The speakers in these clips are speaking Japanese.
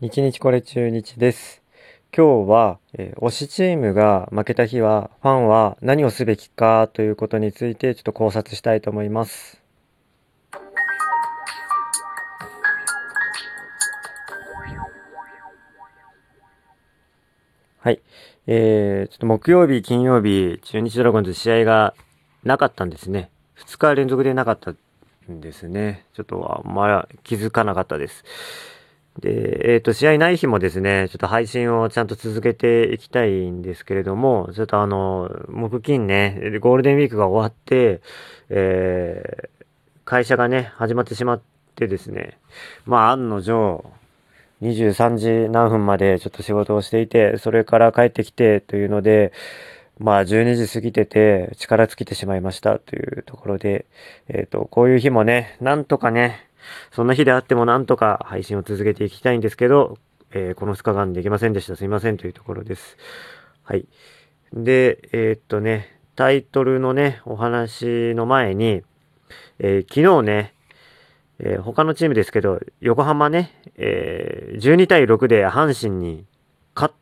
日日これ中日です。今日は、えー推しチームが負けた日は、ファンは何をすべきかということについてちょっと考察したいと思います。はい。えー、ちょっと木曜日、金曜日、中日ドラゴンズ試合がなかったんですね。2日連続でなかったんですね。ちょっとあんまり気づかなかったです。で、えっ、と、試合ない日もですね、ちょっと配信をちゃんと続けていきたいんですけれども、ちょっとあの、木金ね、ゴールデンウィークが終わって、えー会社がね、始まってしまってですね、まあ、案の定、23時何分までちょっと仕事をしていて、それから帰ってきてというので、まあ12時過ぎてて力尽きてしまいましたというところで、えっ、と、こういう日もね、なんとかね、そんな日であってもなんとか配信を続けていきたいんですけど、えーこの2日間できませんでした。すいませんというところです。はい。で、えーっとね、タイトルのね、お話の前に、えー昨日ね、えー他のチームですけど、横浜ね、えー12対6で阪神に勝っ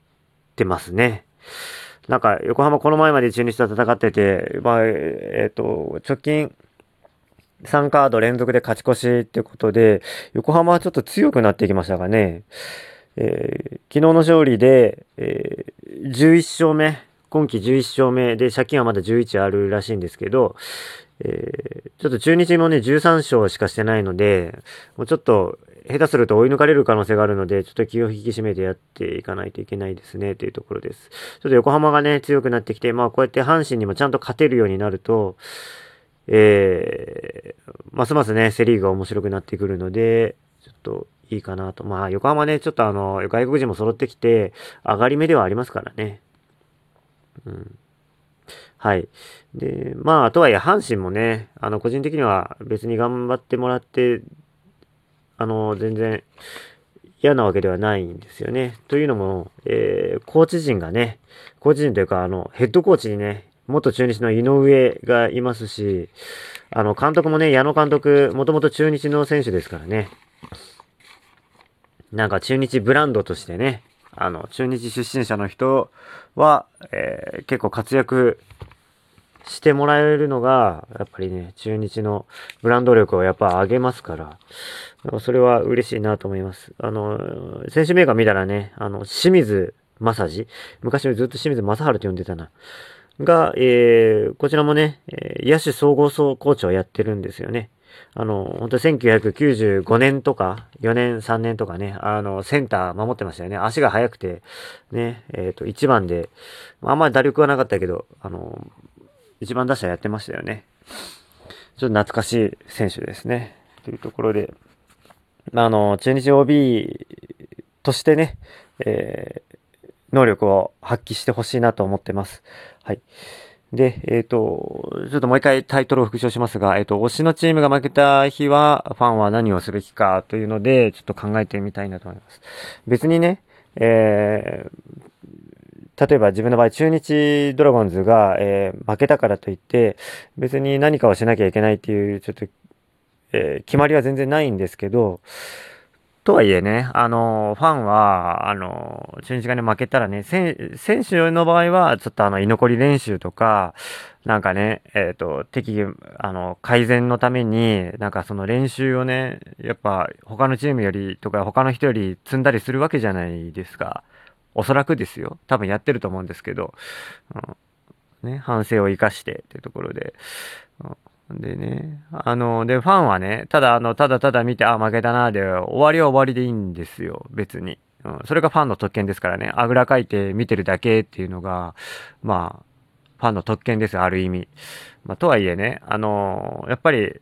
てますね。なんか、横浜この前まで中日と戦ってて、まあ、えっと、直近3カード連続で勝ち越しってことで、横浜はちょっと強くなってきましたかね。えー昨日の勝利で、えー11勝目、今季11勝目で、借金はまだ11あるらしいんですけど、えーちょっと中日もね、13勝しかしてないので、もうちょっと、下手すると追い抜かれる可能性があるので、ちょっと気を引き締めてやっていかないといけないですね、というところです。ちょっと横浜がね、強くなってきて、まあこうやって阪神にもちゃんと勝てるようになると、えー、ますますね、セリーグが面白くなってくるので、ちょっといいかなと。まあ横浜ね、ちょっとあの、外国人も揃ってきて、上がり目ではありますからね。うん。はい。で、まあ、とはいえ、阪神もね、あの、個人的には別に頑張ってもらって、あの、全然嫌なわけではないんですよね。というのも、えーコーチ陣がね、コーチ陣というか、あの、ヘッドコーチにね、元中日の井上がいますし、あの、監督もね、矢野監督、もともと中日の選手ですからね。なんか中日ブランドとしてね、あの、中日出身者の人は、えー結構活躍してもらえるのが、やっぱりね、中日のブランド力をやっぱ上げますから、それは嬉しいなと思います。あの、選手名が見たらね、あの、清水正治昔はずっと清水正治と呼んでたな。が、えーこちらもね、え野手総合総コーチをやってるんですよね。あの、本当1995年とか、4年、3年とかね、あの、センター守ってましたよね。足が速くて、ね、えっ、と、1番で、あんまり打力はなかったけど、あの、一番打者やってましたよね。ちょっと懐かしい選手ですね。というところで、まあ、あの、中日 OB としてね、えー能力を発揮してほしいなと思ってます。はい。で、えっ、と、ちょっともう一回タイトルを復唱しますが、えっ、と、推しのチームが負けた日は、ファンは何をすべきかというので、ちょっと考えてみたいなと思います。別にね、えー例えば自分の場合、中日ドラゴンズが、えー負けたからといって、別に何かをしなきゃいけないっていう、ちょっと、えー決まりは全然ないんですけど、とはいえね、あの、ファンは、あの、中日がね、負けたらね、選手の場合は、ちょっとあの、居残り練習とか、なんかね、えっ、と、適宜、あの、改善のために、なんかその練習をね、やっぱ、他のチームよりとか、他の人より積んだりするわけじゃないですか。おそらくですよ。多分やってると思うんですけど、うん、ね、反省を生かしてっていうところで、うんでね、あの、で、ファンはね、ただ、あの、ただただ見て、あ、負けたな、で、終わりは終わりでいいんですよ、別に。うん、それがファンの特権ですからね、あぐらかいて見てるだけっていうのが、まあ、ファンの特権です、ある意味。まあ、とはいえね、あの、やっぱり、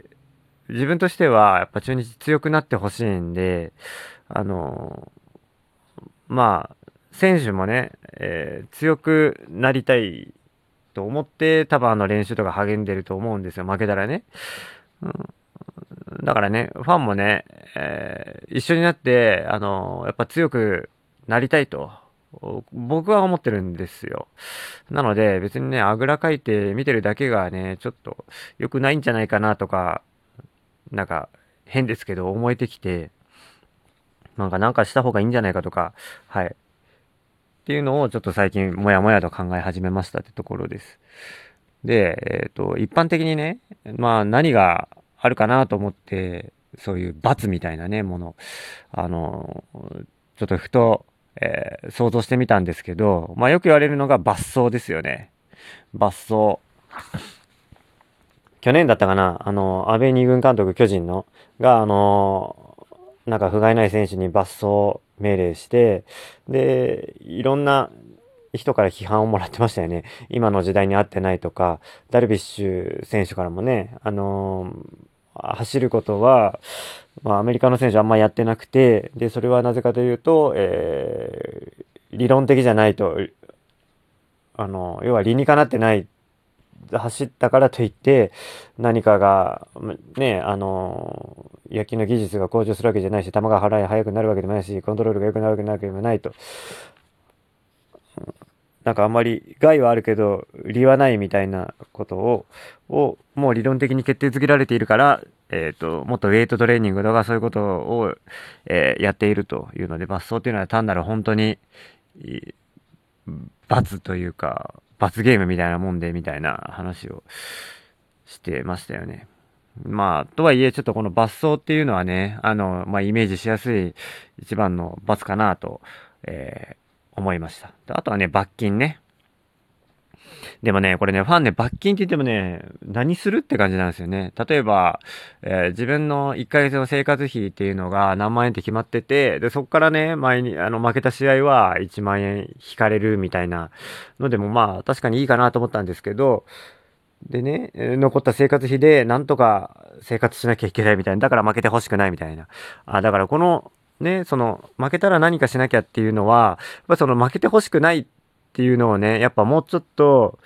自分としては、やっぱ中日強くなってほしいんで、あの、まあ、選手もね、えー強くなりたいと思って、多分あの練習とか励んでると思うんですよ、負けたらね。うん、だからね、ファンもね、えー一緒になって、あの、やっぱ強くなりたいと、僕は思ってるんですよ。なので、別にね、あぐらかいて見てるだけがね、ちょっと良くないんじゃないかなとか、なんか変ですけど思えてきて、なんかなんかした方がいいんじゃないかとか、はい。っていうのをちょっと最近もやもやと考え始めましたってところです。で、えっ、ー、と、一般的にね、まあ何があるかなと思って、そういう罰みたいなね、もの、あの、ちょっとふと、えー、想像してみたんですけど、まあよく言われるのが罰走ですよね。罰走。去年だったかな、あの、安倍二軍監督、巨人の、が、あの、なんか不甲斐ない選手に罰走命令して、で、いろんな人から批判をもらってましたよね。今の時代に合ってないとか、ダルビッシュ選手からもね、あのー、走ることは、まあ、アメリカの選手あんまやってなくて、で、それはなぜかというと、えー、理論的じゃないと、あの、要は理にかなってない走ったからといって何かがねあの野球の技術が向上するわけじゃないし球が払い速くなるわけでもないしコントロールが良くなるわけでもないと。なんかあんまり害はあるけど利はないみたいなことををもう理論的に決定づけられているから、えーと、もっとウェイトトレーニングとかそういうことを、えー、やっているというので罰走というのは単なる本当に罰というか罰ゲームみたいなもんでみたいな話をしてましたよね。まあ、とはいえ、ちょっとこの罰走っていうのはね、あの、まあ、イメージしやすい一番の罰かなと、えー、思いました。あとはね、罰金ね。でもね、これね、ファンね、罰金って言ってもね、何するって感じなんですよね。例えば、えー、自分の1ヶ月の生活費っていうのが何万円って決まってて、で、そっからね、前に、あの、負けた試合は1万円引かれるみたいなのでも、まあ、確かにいいかなと思ったんですけど、でね、残った生活費でなんとか生活しなきゃいけないみたいな。だから負けてほしくないみたいな。あ、だからこの、ね、その、負けたら何かしなきゃっていうのは、やっぱその負けてほしくないっっていうのをね、やっぱもうちょっと、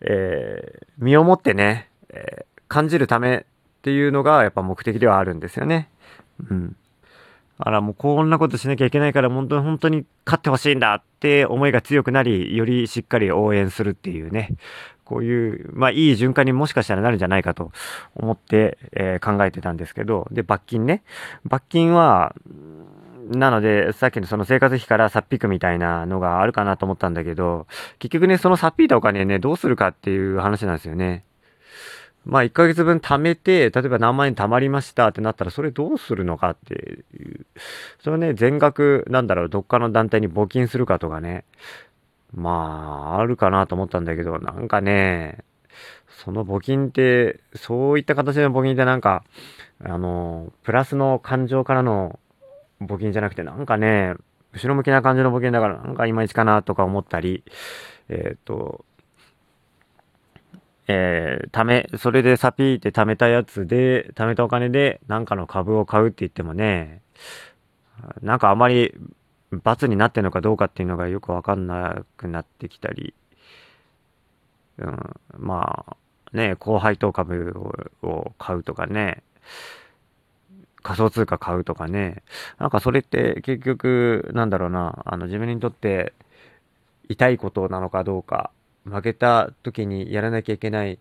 えー、身をもってね、えー、感じるためっていうのがやっぱ目的ではあるんですよね。うん。あら、もうこんなことしなきゃいけないから、本当に本当に勝ってほしいんだって思いが強くなり、よりしっかり応援するっていうね、こういう、まあいい循環にもしかしたらなるんじゃないかと思って、えー、考えてたんですけど、で、罰金ね。罰金は、なので、さっきのその生活費からさっぴくみたいなのがあるかなと思ったんだけど、結局ね、そのさっぴいたお金ね、どうするかっていう話なんですよね。まあ、1ヶ月分貯めて、例えば何万円貯まりましたってなったら、それどうするのかっていう。それはね、全額、なんだろう、どっかの団体に募金するかとかね。まあ、あるかなと思ったんだけど、なんかね、その募金って、そういった形の募金ってなんか、あの、プラスの感情からの募金じゃなくて、なんかね、後ろ向きな感じの募金だから、なんかいまいちかなとか思ったり、えっ、ー、と、えー、ため、それでサピーって貯めたやつで、貯めたお金でなんかの株を買うって言ってもね、なんかあまり罰になってるのかどうかっていうのがよくわかんなくなってきたり、うん、まあ、ね、高配当株を買うとかね、仮想通貨買うとかね。なんかそれって結局、なんだろうな、あの自分にとって痛いことなのかどうか、負けた時にやらなきゃいけない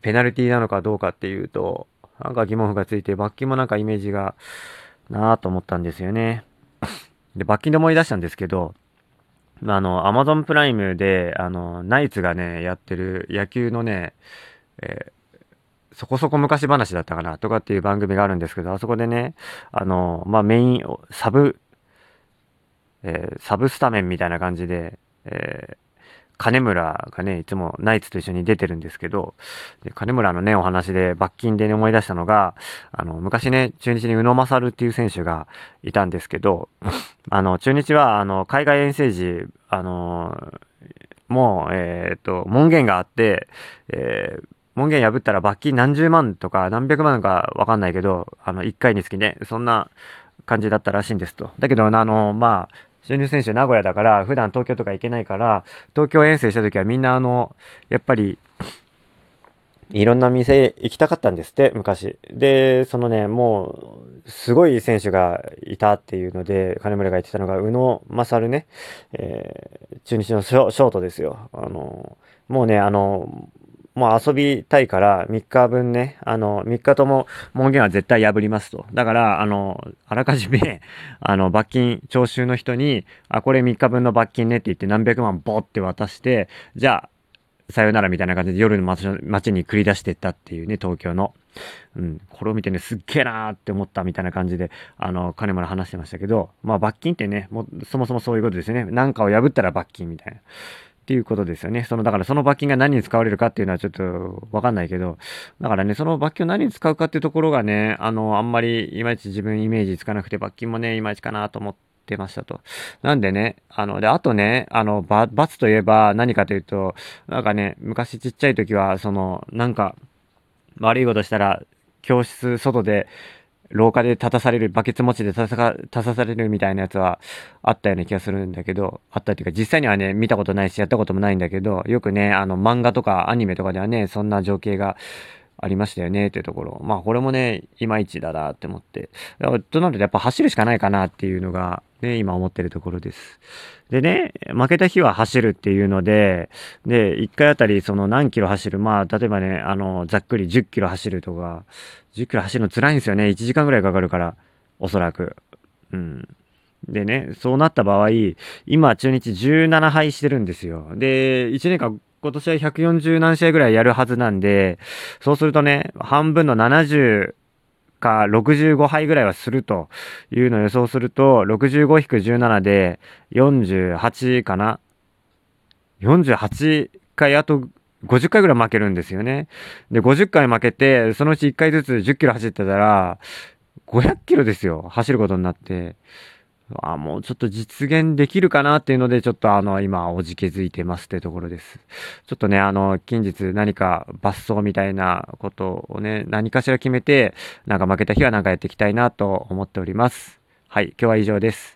ペナルティなのかどうかっていうと、なんか疑問符がついて、罰金もなんかイメージがなぁと思ったんですよね。で、罰金で思い出したんですけど、あの、アマゾンプライムで、あの、ナイツがね、やってる野球のね、えそこそこ昔話だったかなとかっていう番組があるんですけど、あそこでね、あの、まあ、メイン、サブ、えー、サブスタメンみたいな感じで、えー、金村がね、いつもナイツと一緒に出てるんですけど、で金村のね、お話で罰金で、ね、思い出したのが、あの、昔ね、中日に宇野勝っていう選手がいたんですけど、あの、中日は、あの、海外遠征時、あの、もう、えっ、と、門限があって、えー、門限破ったら罰金何十万とか何百万かわかんないけど、あの、1回につきね、そんな感じだったらしいんですと。だけど、あの、まあ、新入選手名古屋だから、普段東京とか行けないから、東京遠征した時はみんなあの、やっぱり、いろんな店行きたかったんですって、昔。で、そのね、もう、すごい選手がいたっていうので、金村が言ってたのが、宇野勝ね、えー、中日のショートですよ。あの、もうね、あの、もう遊びたいから3日分ね、あの、3日とも門限は絶対破りますと。だから、あの、あらかじめ、あの、罰金、徴収の人に、あ、これ3日分の罰金ねって言って何百万ボって渡して、じゃあ、さよならみたいな感じで夜の街に繰り出してったっていうね、東京の。うん、これを見てね、すっげえなーって思ったみたいな感じで、あの、金村話してましたけど、まあ罰金ってね、もそもそもそういうことですよね。なんかを破ったら罰金みたいな。っていうことですよね。その、だからその罰金が何に使われるかっていうのはちょっとわかんないけど、だからね、その罰金を何に使うかっていうところがね、あの、あんまりいまいち自分イメージつかなくて、罰金もね、いまいちかなと思って、ましたと。なんでね、あの、で、あとね、あの、罰といえば何かというと、なんかね、昔ちっちゃい時は、その、なんか、悪いことしたら、教室外で廊下で立たされる、バケツ持ちで立たされるみたいなやつはあったような気がするんだけど、あったっていうか実際にはね、見たことないし、やったこともないんだけど、よくね、あの漫画とかアニメとかではね、そんな情景がありましたよねっていうところ。まあこれもね、いまいちだなって思って。となるとやっぱ走るしかないかなっていうのがね、今思ってるところです。でね、負けた日は走るっていうので、で、1回あたりその何キロ走る、まあ例えばね、あの、ざっくり10キロ走るとか、10キロ走るの辛いんですよね。1時間ぐらいかかるから、おそらく。うん。でね、そうなった場合、今中日17敗してるんですよ。で、1年間今年は140何試合ぐらいやるはずなんで、そうするとね、半分の70か65敗ぐらいはするというのを予想すると、65-17で48かな ?48 回あと50回ぐらい負けるんですよね。で、50回負けて、そのうち1回ずつ10キロ走ってたら、500キロですよ。走ることになって。あ、もうちょっと実現できるかなっていうので、ちょっとあの、今、おじけづいてますってところです。ちょっとね、あの、近日何か抜走みたいなことをね、何かしら決めて、なんか負けた日はなんかやっていきたいなと思っております。はい、今日は以上です。